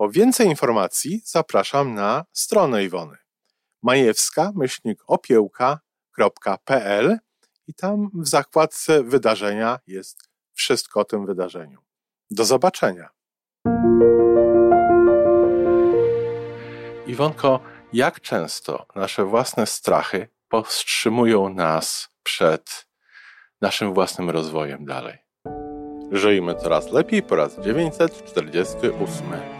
Po więcej informacji zapraszam na stronę Iwony majewska-opiełka.pl i tam w zakładce wydarzenia jest wszystko o tym wydarzeniu. Do zobaczenia. Iwonko, jak często nasze własne strachy powstrzymują nas przed naszym własnym rozwojem dalej? Żyjmy coraz lepiej po raz 948.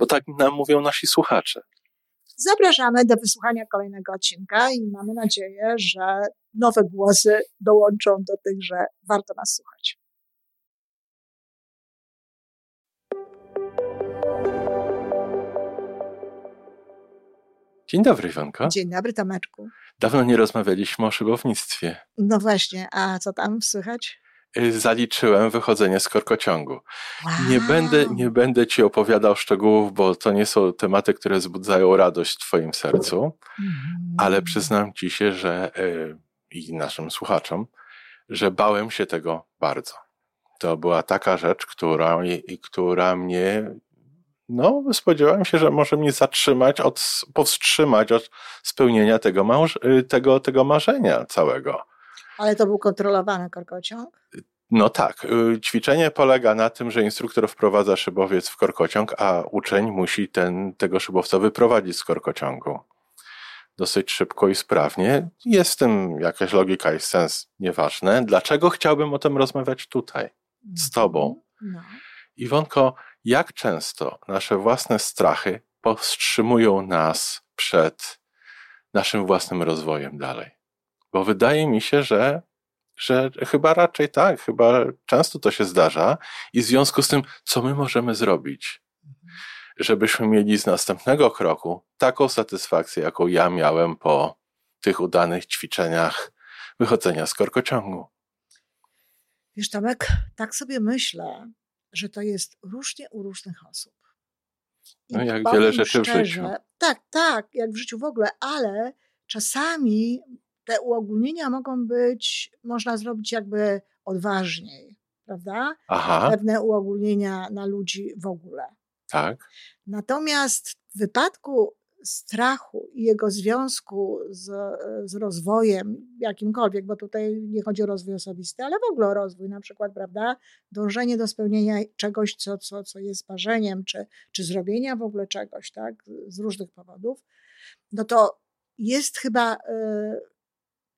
bo tak nam mówią nasi słuchacze. Zapraszamy do wysłuchania kolejnego odcinka i mamy nadzieję, że nowe głosy dołączą do tych, że warto nas słuchać. Dzień dobry, Iwanko. Dzień dobry, Tomeczku. Dawno nie rozmawialiśmy o szybownictwie. No właśnie, a co tam słychać? Y, zaliczyłem wychodzenie z korkociągu. Wow. Nie, będę, nie będę ci opowiadał szczegółów, bo to nie są tematy, które wzbudzają radość w twoim sercu, mm. ale przyznam ci się, że y, i naszym słuchaczom, że bałem się tego bardzo. To była taka rzecz, która, która mnie no, spodziewałem się, że może mnie zatrzymać, od, powstrzymać od spełnienia tego, małż, y, tego, tego marzenia całego. Ale to był kontrolowany korkociąg? No tak. Y, ćwiczenie polega na tym, że instruktor wprowadza szybowiec w korkociąg, a uczeń musi ten, tego szybowca wyprowadzić z korkociągu. Dosyć szybko i sprawnie. Jest w tym jakaś logika i sens, nieważne. Dlaczego chciałbym o tym rozmawiać tutaj, z mhm. tobą? No. Iwonko, jak często nasze własne strachy powstrzymują nas przed naszym własnym rozwojem dalej? Bo wydaje mi się, że, że chyba raczej tak, chyba często to się zdarza i w związku z tym, co my możemy zrobić, żebyśmy mieli z następnego kroku taką satysfakcję, jaką ja miałem po tych udanych ćwiczeniach wychodzenia z korkociągu. Wiesz, Tomek, tak sobie myślę, że to jest różnie u różnych osób. I no jak wiele rzeczy szczerze, w życiu. Tak, tak, jak w życiu w ogóle, ale czasami te uogólnienia mogą być, można zrobić jakby odważniej, prawda? Aha. Pewne uogólnienia na ludzi w ogóle. Tak. Natomiast w wypadku strachu i jego związku z, z rozwojem jakimkolwiek, bo tutaj nie chodzi o rozwój osobisty, ale w ogóle o rozwój, na przykład, prawda, dążenie do spełnienia czegoś, co, co, co jest marzeniem, czy, czy zrobienia w ogóle czegoś, tak, z różnych powodów, no to jest chyba y,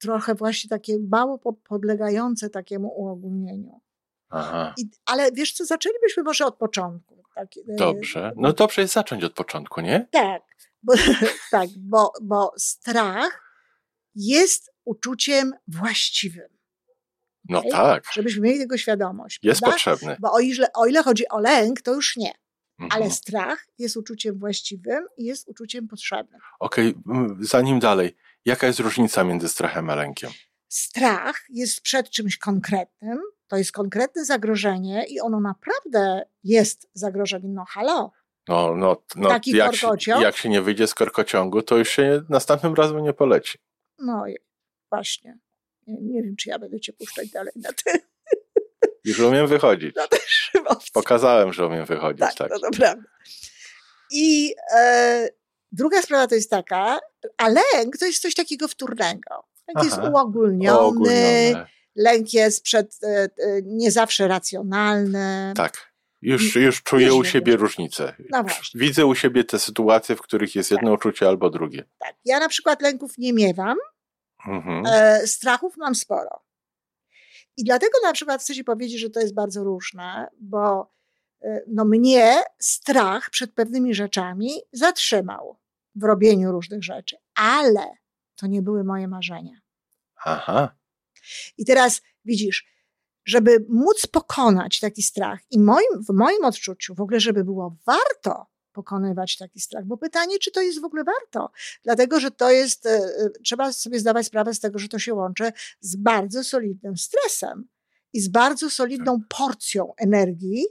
trochę właśnie takie mało podlegające takiemu uogólnieniu. Aha. I, ale wiesz co, zaczęlibyśmy może od początku. Tak, dobrze. No dobrze jest zacząć od początku, nie? Tak. Bo, tak, bo, bo strach jest uczuciem właściwym. No okay? tak. Żebyśmy mieli tego świadomość. Jest prawda? potrzebny. Bo o ile, o ile chodzi o lęk, to już nie. Mhm. Ale strach jest uczuciem właściwym i jest uczuciem potrzebnym. Okej, okay. zanim dalej. Jaka jest różnica między strachem a lękiem? Strach jest przed czymś konkretnym, to jest konkretne zagrożenie i ono naprawdę jest zagrożeniem. No halo, no, no, no Taki jak, się, jak się nie wyjdzie z korkociągu, to już się następnym razem nie poleci. No właśnie. Nie, nie wiem, czy ja będę cię puszczać dalej na te. Już umiem wychodzić. Te Pokazałem, że umiem wychodzić. Tak, tak. No to prawda. I e, druga sprawa to jest taka, a lęk to jest coś takiego wtórnego. Lęk Aha. jest uogólniony, lęk jest przed, e, e, nie zawsze racjonalny. Tak Już, już czuję Już u siebie różnicę. No. Widzę u siebie te sytuacje, w których jest jedno uczucie albo drugie. Tak. Ja na przykład lęków nie miewam, Mhm. e, strachów mam sporo. I dlatego na przykład chcę Ci powiedzieć, że to jest bardzo różne, bo e, no mnie strach przed pewnymi rzeczami zatrzymał w robieniu różnych rzeczy, ale to nie były moje marzenia. Aha. I teraz widzisz, żeby móc pokonać taki strach i moim, w moim odczuciu w ogóle, żeby było warto pokonywać taki strach, bo pytanie, czy to jest w ogóle warto, dlatego, że to jest, e, e, trzeba sobie zdawać sprawę z tego, że to się łączy z bardzo solidnym stresem i z bardzo solidną porcją energii,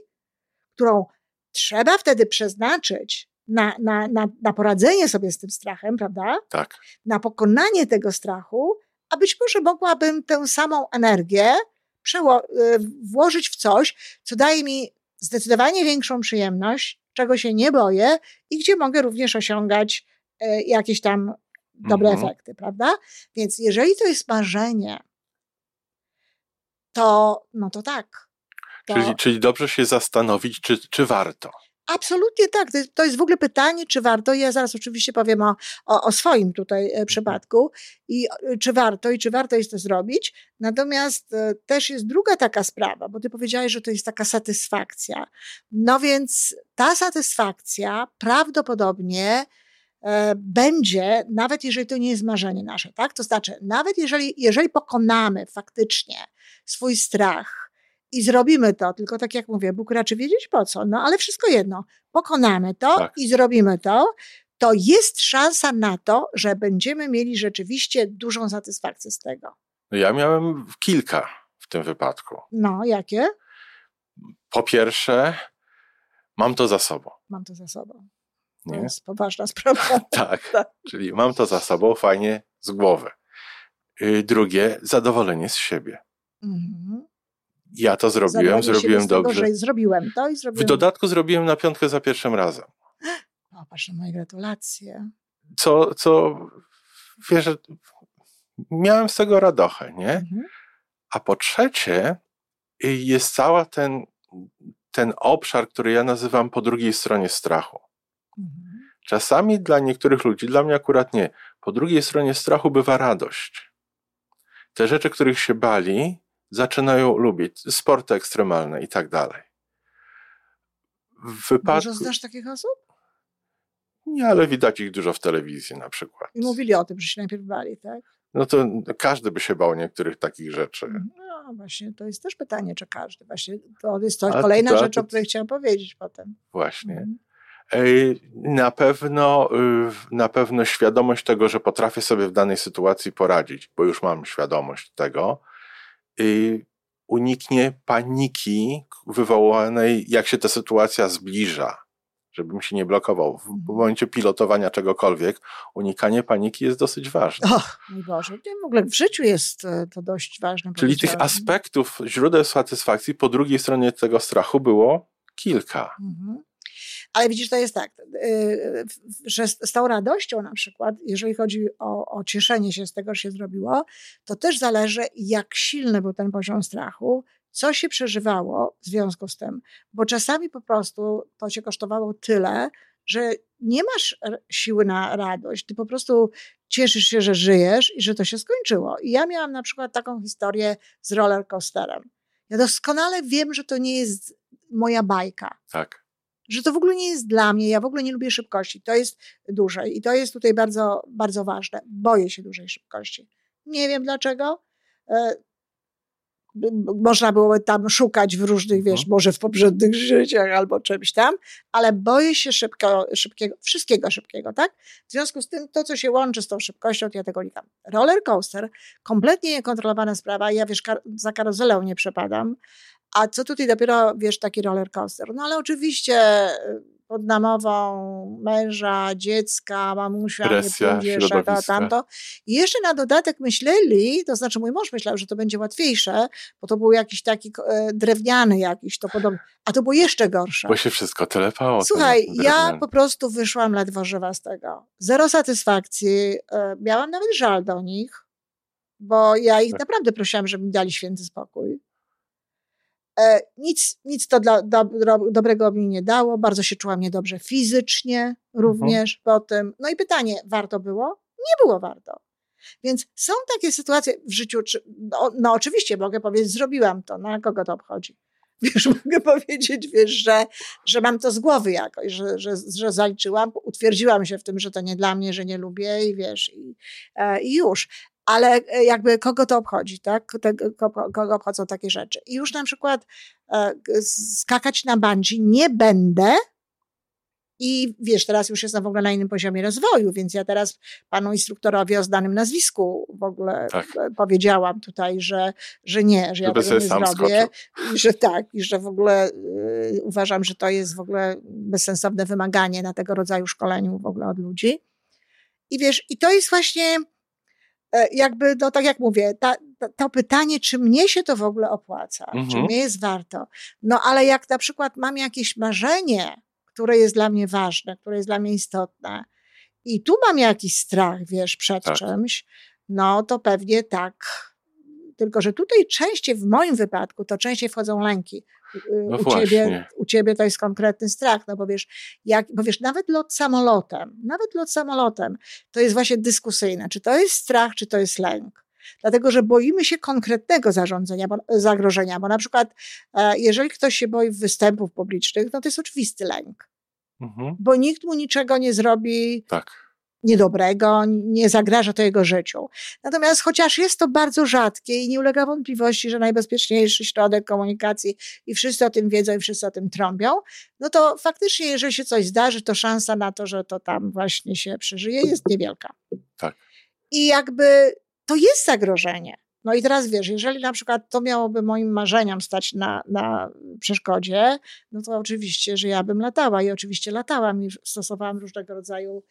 którą trzeba wtedy przeznaczyć na, na, na, na poradzenie sobie z tym strachem, prawda? Tak. na pokonanie tego strachu, a być może mogłabym tę samą energię przeło- y, włożyć w coś, co daje mi zdecydowanie większą przyjemność, czego się nie boję i gdzie mogę również osiągać y, jakieś tam dobre Mhm. efekty, prawda? Więc jeżeli to jest marzenie, to no to tak. To Czyli, czyli dobrze się zastanowić, czy, czy warto. Absolutnie tak. To jest, to jest w ogóle pytanie, czy warto. Ja zaraz oczywiście powiem o, o, o swoim tutaj e, przypadku i e, czy warto i czy warto jest to zrobić. Natomiast e, też jest druga taka sprawa, bo ty powiedziałeś, że to jest taka satysfakcja. No więc ta satysfakcja prawdopodobnie będzie, nawet jeżeli to nie jest marzenie nasze, tak? To znaczy, nawet jeżeli, jeżeli pokonamy faktycznie swój strach, i zrobimy to, tylko tak jak mówię, Bóg raczy wiedzieć po co, no ale wszystko jedno, pokonamy to Tak. i zrobimy to, to jest szansa na to, że będziemy mieli rzeczywiście dużą satysfakcję z tego. No ja miałem kilka w tym wypadku. No, jakie? Po pierwsze, mam to za sobą. Mam to za sobą. To Nie? jest poważna sprawa. Tak. Tak. Czyli mam to za sobą, fajnie, z głowy. Y, Drugie, zadowolenie z siebie. Mhm. Ja to zrobiłem, zrobiłem tego, dobrze. że zrobiłem to i W zrobiłem. dodatku zrobiłem na piątkę za pierwszym razem. O, patrz na moje gratulacje. Co, co wiesz, miałem z tego radochę, nie? Mhm. A po trzecie, y, jest cała ten, ten obszar, który ja nazywam po drugiej stronie strachu. Mhm. Czasami dla niektórych ludzi, dla mnie akurat nie, po drugiej stronie strachu bywa radość. Te rzeczy, których się bali, zaczynają lubić. Sporty ekstremalne i tak dalej. W wypadku. Dużo znasz takich osób? Nie, ale widać ich dużo w telewizji na przykład. I mówili o tym, że się najpierw bali, tak? No to każdy by się bał niektórych takich rzeczy. No właśnie, to jest też pytanie, czy każdy. Właśnie to jest to A kolejna to- rzecz, o której chciałam powiedzieć potem. Właśnie. Mhm. Na pewno, y, na pewno świadomość tego, że potrafię sobie w danej sytuacji poradzić, bo już mam świadomość tego, uniknie paniki wywołanej, jak się ta sytuacja zbliża, żebym się nie blokował. W w momencie pilotowania czegokolwiek, unikanie paniki jest dosyć ważne. Och, mój Boże, nie, w ogóle w życiu jest e, to dość ważne. Czyli tych aspektów, źródeł satysfakcji po drugiej stronie tego strachu było kilka. Mhm. Ale widzisz, to jest tak, yy, że z tą radością na przykład, jeżeli chodzi o, o cieszenie się z tego, że się zrobiło, to też zależy, jak silny był ten poziom strachu, co się przeżywało w związku z tym. Bo czasami po prostu to cię kosztowało tyle, że nie masz siły na radość. Ty po prostu cieszysz się, że żyjesz i że to się skończyło. I ja miałam na przykład taką historię z roller coasterem. Ja doskonale wiem, że to nie jest moja bajka Tak. Że to w ogóle nie jest dla mnie, ja w ogóle nie lubię szybkości. To jest duże i to jest tutaj bardzo, bardzo ważne. Boję się dużej szybkości. Nie wiem dlaczego. E, Można byłoby tam szukać w różnych, wiesz, Mhm. może w poprzednich życiach albo czymś tam, ale boję się szybko, szybkiego, wszystkiego szybkiego, tak? W związku z tym, to, co się łączy z tą szybkością, to ja tego unikam. Roller coaster, kompletnie niekontrolowana sprawa, ja wiesz, kar- za karuzelą nie przepadam, a co tutaj dopiero, wiesz, taki roller coaster? No ale oczywiście y, pod namową męża, dziecka, mamusia, Presja nie pójdziesz, to, tamto. I jeszcze na dodatek myśleli, to znaczy mój mąż myślał, że to będzie łatwiejsze, bo to był jakiś taki e, drewniany jakiś, to podobnie, a to było jeszcze gorsze. Bo się wszystko telepało. Słuchaj, ja po prostu wyszłam ledwo żywa z tego. Zero satysfakcji. e, Miałam nawet żal do nich, bo ja ich Tak. naprawdę prosiłam, żeby mi dali święty spokój. E, nic, nic to dla, do, dobrego mi nie dało. Bardzo się czułam niedobrze fizycznie również mhm. po tym. No i pytanie, warto było? Nie było warto. Więc są takie sytuacje w życiu, czy, no, no, oczywiście mogę powiedzieć, zrobiłam to, no kogo to obchodzi? Wiesz, mogę powiedzieć, wiesz, że, że mam to z głowy jakoś, że, że, że zaliczyłam, utwierdziłam się w tym, że to nie dla mnie, że nie lubię i wiesz, i, e, i już ale e, jakby kogo to obchodzi, tak? kogo obchodzą takie rzeczy. I już na przykład e, skakać na bungee nie będę, i wiesz, teraz już jestem w ogóle na innym poziomie rozwoju, więc ja teraz panu instruktorowi o znanym nazwisku w ogóle tak. E, powiedziałam tutaj, że, że nie, że ja tego nie zrobię. I że tak, i że w ogóle y, uważam, że to jest w ogóle bezsensowne wymaganie na tego rodzaju szkoleniu w ogóle od ludzi. I wiesz, i to jest właśnie jakby, no tak jak mówię, ta, ta, to pytanie, czy mnie się to w ogóle opłaca, mhm. czy mnie jest warto. No ale jak na przykład mam jakieś marzenie, które jest dla mnie ważne, które jest dla mnie istotne i tu mam jakiś strach, wiesz, przed tak. czymś, no to pewnie tak. Tylko, że tutaj częściej, w moim wypadku, to częściej wchodzą lęki. No u, ciebie, u ciebie to jest konkretny strach, no bo wiesz, jak, bo wiesz, nawet lot samolotem, nawet lot samolotem, to jest właśnie dyskusyjne, czy to jest strach, czy to jest lęk. Dlatego, że boimy się konkretnego zarządzenia, bo, zagrożenia, bo na przykład, e, jeżeli ktoś się boi występów publicznych, no to jest oczywisty lęk. Mhm. Bo nikt mu niczego nie zrobi. Tak niedobrego, nie zagraża to jego życiu. Natomiast chociaż jest to bardzo rzadkie i nie ulega wątpliwości, że najbezpieczniejszy środek komunikacji i wszyscy o tym wiedzą i wszyscy o tym trąbią, no to faktycznie, jeżeli się coś zdarzy, to szansa na to, że to tam właśnie się przeżyje, jest niewielka. Tak. I jakby to jest zagrożenie. No i teraz wiesz, jeżeli na przykład to miałoby moim marzeniom stać na, na przeszkodzie, no to oczywiście, że ja bym latała i oczywiście latałam i stosowałam różnego rodzaju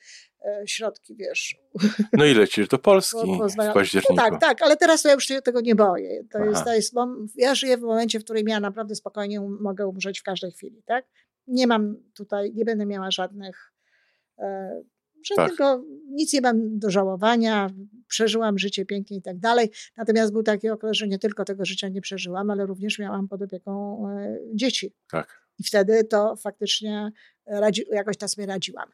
e, środki, wiesz. No i lecisz do Polski w październiku. No tak, tak, ale teraz ja już się tego nie boję. To jest, to jest, ja żyję w momencie, w którym ja naprawdę spokojnie um, mogę umrzeć w każdej chwili, tak? Nie mam tutaj, nie będę miała żadnych e, Żadnego, tak. nic nie mam do żałowania, przeżyłam życie pięknie i tak dalej. Natomiast był taki okres, że nie tylko tego życia nie przeżyłam, ale również miałam pod opieką e, dzieci. Tak. I wtedy to faktycznie radzi, jakoś tak sobie radziłam.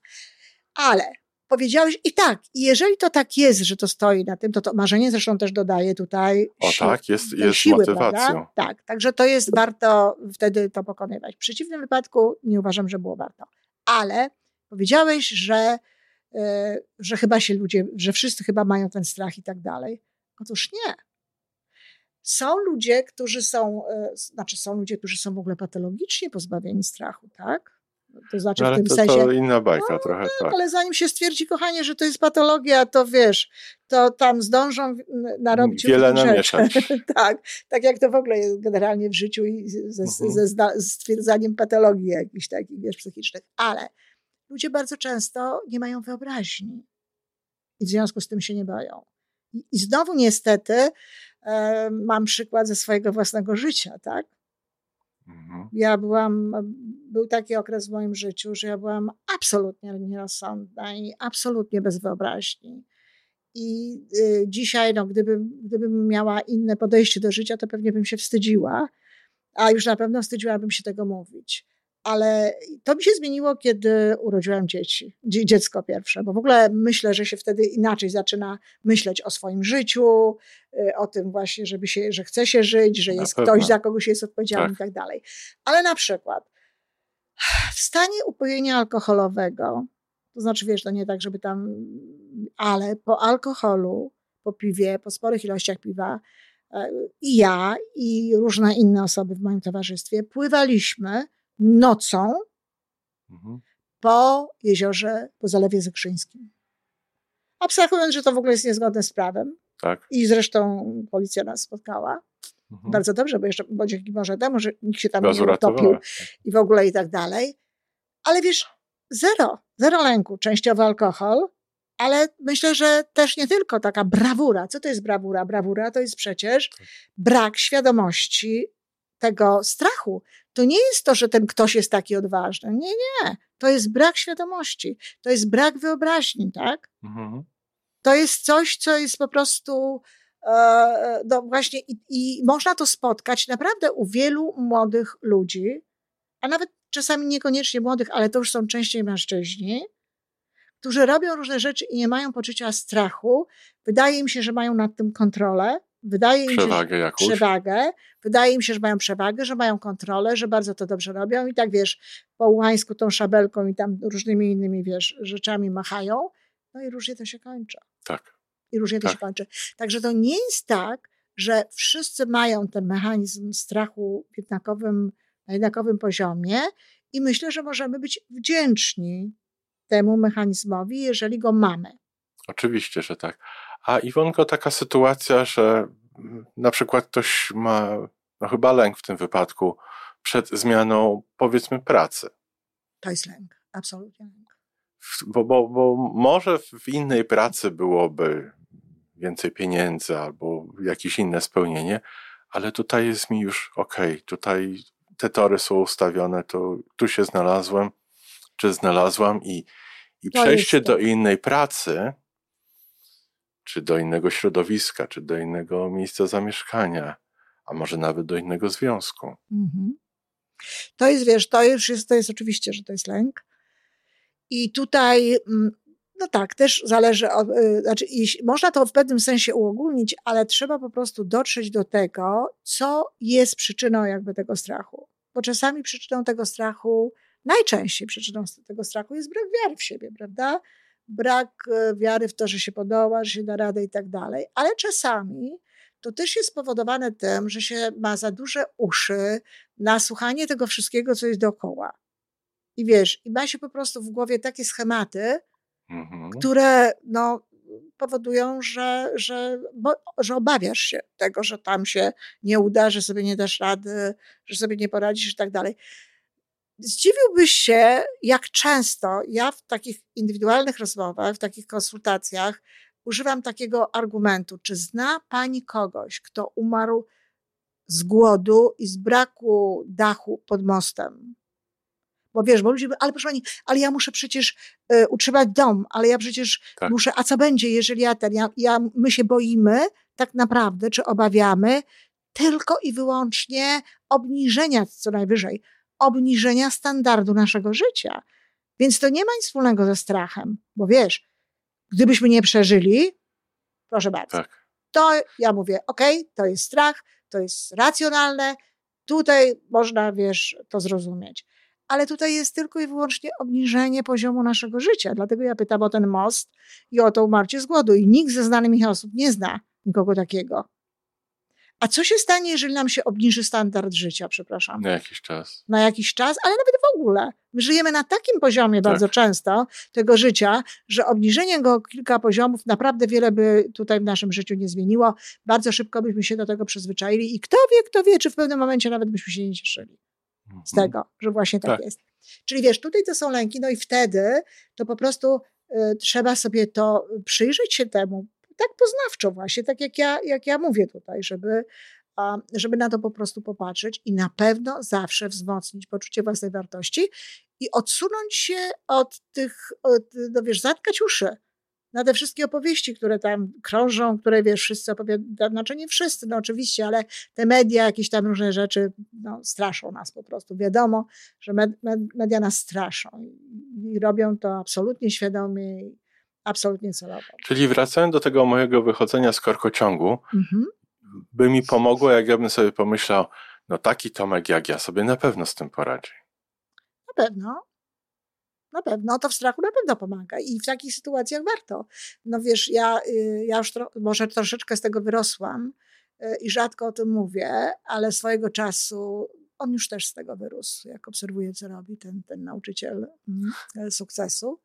Ale powiedziałeś i tak, jeżeli to tak jest, że to stoi na tym, to to marzenie zresztą też dodaje tutaj O tak, jest, jest siły, motywacją. Prawda? Tak, także to jest warto wtedy to pokonywać. W przeciwnym wypadku nie uważam, że było warto. Ale powiedziałeś, że że chyba się ludzie, że wszyscy chyba mają ten strach i tak dalej. Otóż nie. Są ludzie, którzy są, e, znaczy są ludzie, którzy są w ogóle patologicznie pozbawieni strachu, tak? To znaczy no, w tym to, sensie. To inna bajka no, trochę. Tak, ale zanim się stwierdzi, kochanie, że to jest patologia, to wiesz, to tam zdążą narobić wiele namieszać. tak, tak jak to w ogóle jest generalnie w życiu i ze, ze, ze stwierdzaniem patologii jakichś takich, wiesz, psychicznych. Ale ludzie bardzo często nie mają wyobraźni i w związku z tym się nie boją. I, i znowu niestety e, mam przykład ze swojego własnego życia, tak? Mhm. Ja byłam, był taki okres w moim życiu, że ja byłam absolutnie nierozsądna i absolutnie bez wyobraźni. I y, dzisiaj, no, gdybym, gdybym miała inne podejście do życia, to pewnie bym się wstydziła, a już na pewno wstydziłabym się tego mówić ale to mi się zmieniło, kiedy urodziłam dzieci, dziecko pierwsze, bo w ogóle myślę, że się wtedy inaczej zaczyna myśleć o swoim życiu, y, o tym właśnie, żeby się, że chce się żyć, że jest ktoś, za kogo się jest odpowiedzialny tak. i tak dalej. Ale na przykład w stanie upojenia alkoholowego, to znaczy wiesz, to nie tak, żeby tam, ale po alkoholu, po piwie, po sporych ilościach piwa, e, i ja, i różne inne osoby w moim towarzystwie pływaliśmy nocą mhm. po jeziorze, po Zalewie Zekrzyńskim. Abstrahując, że to w ogóle jest niezgodne z prawem. Tak. I zresztą policja nas spotkała. Mhm. Bardzo dobrze, bo jeszcze bo dzięki może temu, że nikt się tam nie utopił tak. i w ogóle i tak dalej. Ale wiesz, zero, zero lęku, częściowo alkohol, ale myślę, że też nie tylko taka brawura. Co to jest brawura? Brawura to jest przecież tak. brak świadomości tego strachu. To nie jest to, że ten ktoś jest taki odważny. Nie, nie. To jest brak świadomości. To jest brak wyobraźni, tak? Mhm. To jest coś, co jest po prostu no właśnie i, i można to spotkać naprawdę u wielu młodych ludzi, a nawet czasami niekoniecznie młodych, ale to już są częściej mężczyźni, którzy robią różne rzeczy i nie mają poczucia strachu. Wydaje im się, że mają nad tym kontrolę. Wydaje im przewagę się, jakąś. przewagę. Wydaje im się, że mają przewagę, że mają kontrolę, że bardzo to dobrze robią i tak wiesz, po łańsku tą szabelką i tam różnymi innymi wiesz, rzeczami machają. No i różnie to się kończy. Tak. I różnie to Tak. się kończy. Także to nie jest tak, że wszyscy mają ten mechanizm strachu w jednakowym, na jednakowym poziomie i myślę, że możemy być wdzięczni temu mechanizmowi, jeżeli go mamy. Oczywiście, że tak. A Iwonko, taka sytuacja, że mm, na przykład ktoś ma no chyba lęk w tym wypadku przed zmianą, powiedzmy, pracy. To jest lęk, absolutnie lęk. Bo, bo, bo może w innej pracy byłoby więcej pieniędzy albo jakieś inne spełnienie, ale tutaj jest mi już okej, tutaj te tory są ustawione, to tu się znalazłem, czy znalazłam i, i To przejście do innej pracy, czy do innego środowiska, czy do innego miejsca zamieszkania, a może nawet do innego związku. Mhm. To jest, wiesz, to już jest, to jest oczywiście, że to jest lęk. I tutaj, mm, no tak, też zależy od, y, znaczy, można to w pewnym sensie uogólnić, ale trzeba po prostu dotrzeć do tego, co jest przyczyną jakby tego strachu. Bo czasami przyczyną tego strachu, najczęściej przyczyną tego strachu jest brak wiary w siebie, prawda? Brak e, wiary w to, że się podoła, że się da radę i tak dalej. Ale czasami to też jest spowodowane tym, że się ma za duże uszy na słuchanie tego wszystkiego, co jest dookoła. I wiesz, i ma się po prostu w głowie takie schematy, Mhm. które no, powodują, że, że, bo, że obawiasz się tego, że tam się nie uda, że sobie nie dasz rady, że sobie nie poradzisz i tak dalej. Zdziwiłbyś się, jak często ja w takich indywidualnych rozmowach, w takich konsultacjach używam takiego argumentu, czy zna pani kogoś, kto umarł z głodu i z braku dachu pod mostem? Bo wiesz, bo ludzie, ale proszę pani, ale ja muszę przecież e, utrzymać dom, ale ja przecież Tak. muszę, a co będzie, jeżeli ja ten, ja, ja, my się boimy tak naprawdę, czy obawiamy tylko i wyłącznie obniżenia, co najwyżej, obniżenia standardu naszego życia. Więc to nie ma nic wspólnego ze strachem, bo wiesz, gdybyśmy nie przeżyli, proszę bardzo, Tak. to ja mówię, okej, to jest strach, to jest racjonalne, tutaj można, wiesz, to zrozumieć. Ale tutaj jest tylko i wyłącznie obniżenie poziomu naszego życia. Dlatego ja pytam o ten most i o to umarcie z głodu. I nikt ze znanych mi osób nie zna nikogo takiego. A co się stanie, jeżeli nam się obniży standard życia, przepraszam? Na jakiś czas. na jakiś czas, ale nawet w ogóle. My żyjemy na takim poziomie Tak. bardzo często tego życia, że obniżenie go o kilka poziomów naprawdę wiele by tutaj w naszym życiu nie zmieniło. Bardzo szybko byśmy się do tego przyzwyczaili i kto wie, kto wie, czy w pewnym momencie nawet byśmy się nie cieszyli z Mhm. tego, że właśnie tak, Tak. jest. Czyli wiesz, tutaj to są lęki, no i wtedy to po prostu y, trzeba sobie to przyjrzeć się temu tak poznawczo właśnie, tak jak ja, jak ja mówię tutaj, żeby, żeby na to po prostu popatrzeć i na pewno zawsze wzmocnić poczucie własnej wartości i odsunąć się od tych, od, no wiesz, zatkać uszy na te wszystkie opowieści, które tam krążą, które wiesz, wszyscy opowiadają, znaczy nie wszyscy, no oczywiście, ale te media, jakieś tam różne rzeczy, no, straszą nas po prostu. Wiadomo, że med, med, media nas straszą i, robią to absolutnie świadomie absolutnie celowo. Czyli wracając do tego mojego wychodzenia z korkociągu, Mhm. by mi pomogło, jak ja bym sobie pomyślał, no taki Tomek jak ja sobie na pewno z tym poradzi. Na pewno. Na pewno, to w strachu na pewno pomaga i w takich sytuacjach warto. No wiesz, ja, y, ja już tro, może troszeczkę z tego wyrosłam y, i rzadko o tym mówię, ale swojego czasu on już też z tego wyrósł, jak obserwuję, co robi ten, ten nauczyciel mm, sukcesu.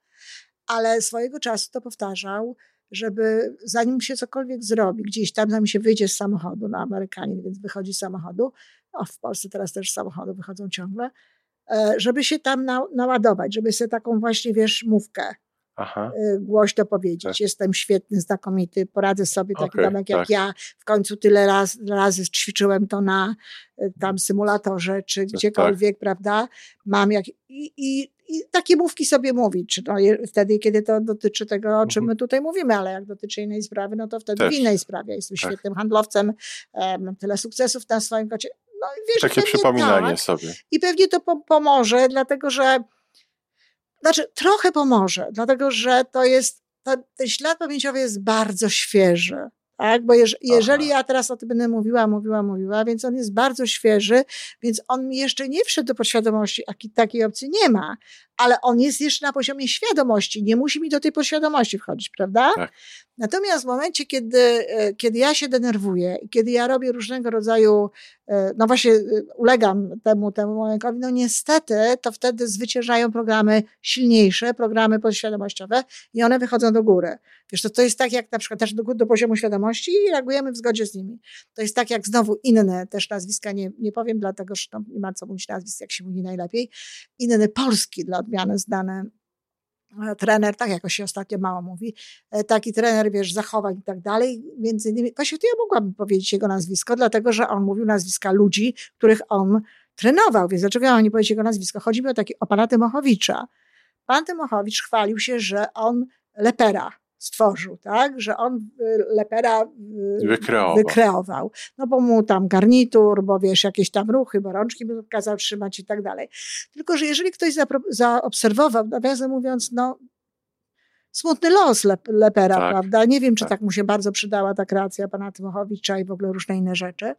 Ale swojego czasu to powtarzał, żeby zanim się cokolwiek zrobi, gdzieś tam, zanim się wyjdzie z samochodu, no Amerykanin, więc wychodzi z samochodu, o, w Polsce teraz też z samochodu wychodzą ciągle, e, żeby się tam na, naładować, żeby sobie taką właśnie, wiesz, mówkę Aha. Y, głośno powiedzieć. Tak. Jestem świetny, znakomity, poradzę sobie taki okay, jak tak. ja. W końcu tyle raz, razy ćwiczyłem to na y, tam symulatorze, czy tak, gdziekolwiek, tak. prawda? Mam jak... I, i, I takie mówki sobie mówić, czy no, wtedy, kiedy to dotyczy tego, o czym mhm. my tutaj mówimy, ale jak dotyczy innej sprawy, no to wtedy Też. w innej sprawie. Jestem tak. świetnym handlowcem, mam tyle sukcesów na swoim kocie. No, wiesz, Takie przypominanie tak. sobie. I pewnie to po pomoże, dlatego że znaczy, trochę pomoże, dlatego że to jest, to, ten ślad pamięciowy jest bardzo świeży. Tak? Bo jeż, jeżeli ja teraz o tym będę mówiła, mówiła, mówiła, więc on jest bardzo świeży, więc on mi jeszcze nie wszedł do podświadomości, a takiej opcji nie ma, ale on jest jeszcze na poziomie świadomości, nie musi mi do tej podświadomości wchodzić, prawda? Tak. Natomiast w momencie, kiedy, e, kiedy ja się denerwuję i kiedy ja robię różnego rodzaju, no właśnie e, ulegam temu, temu lękowi, no niestety to wtedy zwyciężają programy silniejsze, programy podświadomościowe i one wychodzą do góry. Wiesz, to, to jest tak jak na przykład też do, do poziomu świadomości i reagujemy w zgodzie z nimi. To jest tak jak znowu inne też nazwiska, nie, nie powiem dlatego, że nie ma co mówić nazwisk, jak się mówi najlepiej, inny polski dla odmiany zdane e, trener, tak jakoś się ostatnio mało mówi, e, taki trener, wiesz, zachowań i tak dalej, między innymi, właśnie to ja mogłabym powiedzieć jego nazwisko, dlatego, że on mówił nazwiska ludzi, których on trenował, więc dlaczego ja mam nie powiedzieć jego nazwisko? Chodzi mi o taki, o pana Tymochowicza. Pan Tymochowicz chwalił się, że on lepera stworzył, tak? Że on y, lepera y, wykreował. wykreował. No bo mu tam garnitur, bo wiesz, jakieś tam ruchy, bo rączki by kazał trzymać i tak dalej. Tylko, że jeżeli ktoś zaobserwował, nawiasem mówiąc, no smutny los Lepera, tak, prawda? Nie wiem, czy tak. tak. mu się bardzo przydała ta kreacja pana Tymochowicza i w ogóle różne inne rzeczy.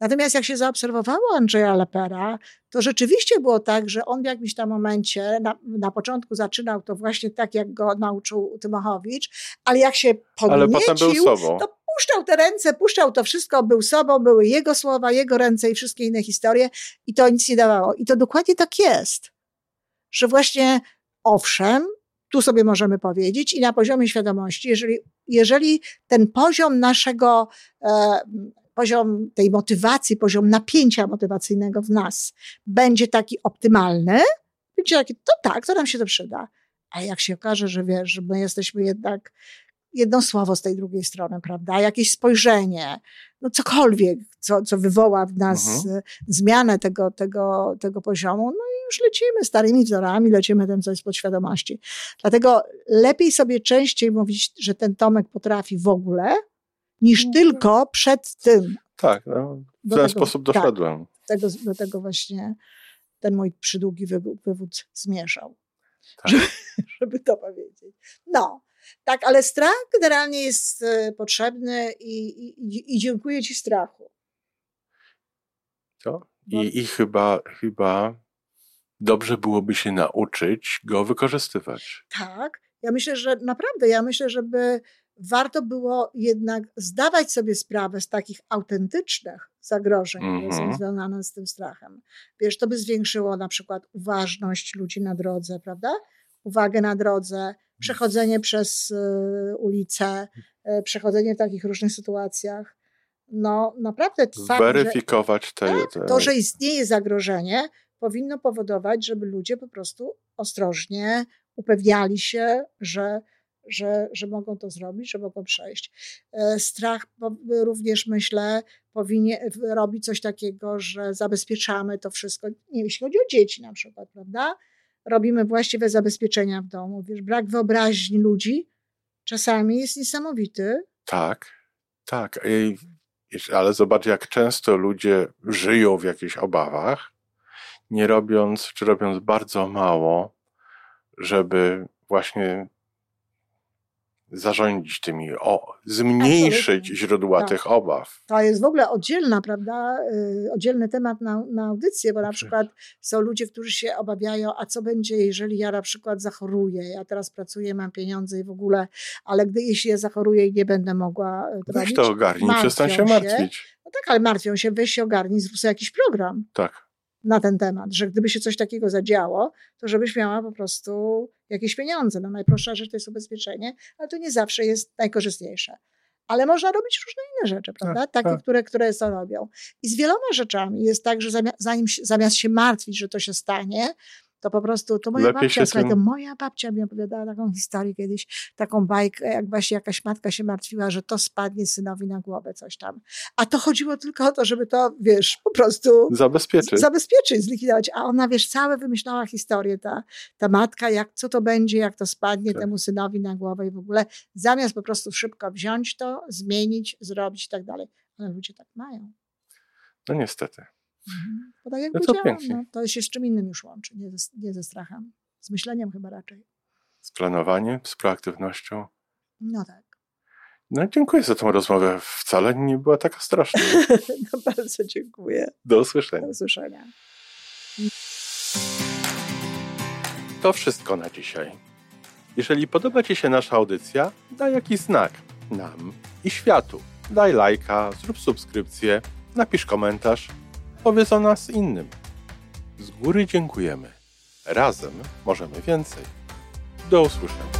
Natomiast jak się zaobserwowało Andrzeja Lepera, to rzeczywiście było tak, że on w jakimś tam momencie, na, na początku zaczynał to właśnie tak, jak go nauczył Tymochowicz, ale jak się podniecił, to puszczał te ręce, puszczał to wszystko, był sobą, były jego słowa, jego ręce i wszystkie inne historie i to nic nie dawało. I to dokładnie tak jest, że właśnie owszem, tu sobie możemy powiedzieć i na poziomie świadomości, jeżeli, jeżeli ten poziom naszego, e, poziom tej motywacji, poziom napięcia motywacyjnego w nas będzie taki optymalny, będzie taki, to tak, to nam się to przyda. A jak się okaże, że wiesz, że my jesteśmy jednak jedno słowo z tej drugiej strony, prawda? Jakieś spojrzenie, no cokolwiek, co, co wywoła w nas mhm. zmianę tego, tego, tego poziomu, no już lecimy starymi wzorami, lecimy tym, co jest podświadomości. Dlatego lepiej sobie częściej mówić, że ten Tomek potrafi w ogóle, niż mhm. tylko przed tym. Tak, no, w ten tego, sposób tak, doszedłem. Tak, tego, do tego właśnie ten mój przydługi wywód, wywód zmierzał. Tak. Żeby, żeby to powiedzieć. No, tak, ale strach generalnie jest e, potrzebny i, i, i dziękuję Ci strachu. Co? I, I chyba, chyba dobrze byłoby się nauczyć go wykorzystywać. Tak. Ja myślę, że naprawdę, ja myślę, żeby warto było jednak zdawać sobie sprawę z takich autentycznych zagrożeń, mm -hmm. które są mhm. związane z tym strachem. Wiesz, to by zwiększyło na przykład uważność ludzi na drodze, prawda? Uwagę na drodze, przechodzenie przez y, ulicę, y, przechodzenie w takich różnych sytuacjach. No, naprawdę fakt, Weryfikować że, te, tak, te... to, że istnieje zagrożenie, powinno powodować, żeby ludzie po prostu ostrożnie upewniali się, że, że, że mogą to zrobić, że mogą przejść. E, strach również, myślę, powinien robić coś takiego, że zabezpieczamy to wszystko, nie, jeśli chodzi o dzieci na przykład, prawda? Robimy właściwe zabezpieczenia w domu. Wiesz, brak wyobraźni ludzi czasami jest niesamowity. Tak, tak. Ale zobacz, jak często ludzie żyją w jakichś obawach, nie robiąc, czy robiąc bardzo mało, żeby właśnie zarządzić tymi, o, zmniejszyć Absolutnie. źródła tak. tych obaw. To jest w ogóle oddzielna, prawda, yy, oddzielny temat na, na audycję, bo na przykład są ludzie, którzy się obawiają, a co będzie, jeżeli ja na przykład zachoruję, ja teraz pracuję, mam pieniądze i w ogóle, ale gdy jeśli ja zachoruję i nie będę mogła to Weź to ogarnij, przestań się martwić. No tak, ale martwią się, weź się ogarnij, zrób sobie jakiś program. Tak na ten temat, że gdyby się coś takiego zadziało, to żebyś miała po prostu jakieś pieniądze. No najprostsza rzecz to jest ubezpieczenie, ale to nie zawsze jest najkorzystniejsze. Ale można robić różne inne rzeczy, prawda? Tak, Takie, tak. Które, które to robią. I z wieloma rzeczami jest tak, że zamiast, zanim, zamiast się martwić, że to się stanie, To po prostu, to moja Lepiej babcia, słuchaj, to moja babcia mi opowiadała taką historię kiedyś, taką bajkę, jak właśnie jakaś matka się martwiła, że to spadnie synowi na głowę, coś tam. A to chodziło tylko o to, żeby to, wiesz, po prostu... Zabezpieczyć. Zabezpieczyć, zlikwidować. A ona, wiesz, całe wymyślała historię, ta, ta matka, jak, co to będzie, jak to spadnie tak. temu synowi na głowę i w ogóle zamiast po prostu szybko wziąć to, zmienić, zrobić i tak dalej. Ale ludzie tak mają. No niestety. Mhm. Bo tak jak no to, no, to się z czym innym już łączy, nie ze, nie ze strachem. Z myśleniem chyba raczej. Z planowaniem, z proaktywnością. No tak. No dziękuję za tą rozmowę. Wcale nie była taka straszna. no bardzo dziękuję. Do usłyszenia. Do usłyszenia. To wszystko na dzisiaj. Jeżeli podoba Ci się nasza audycja, daj jakiś znak nam i światu. Daj lajka, zrób subskrypcję, napisz komentarz, powiedz o nas innym. Z góry dziękujemy. Razem możemy więcej. Do usłyszenia.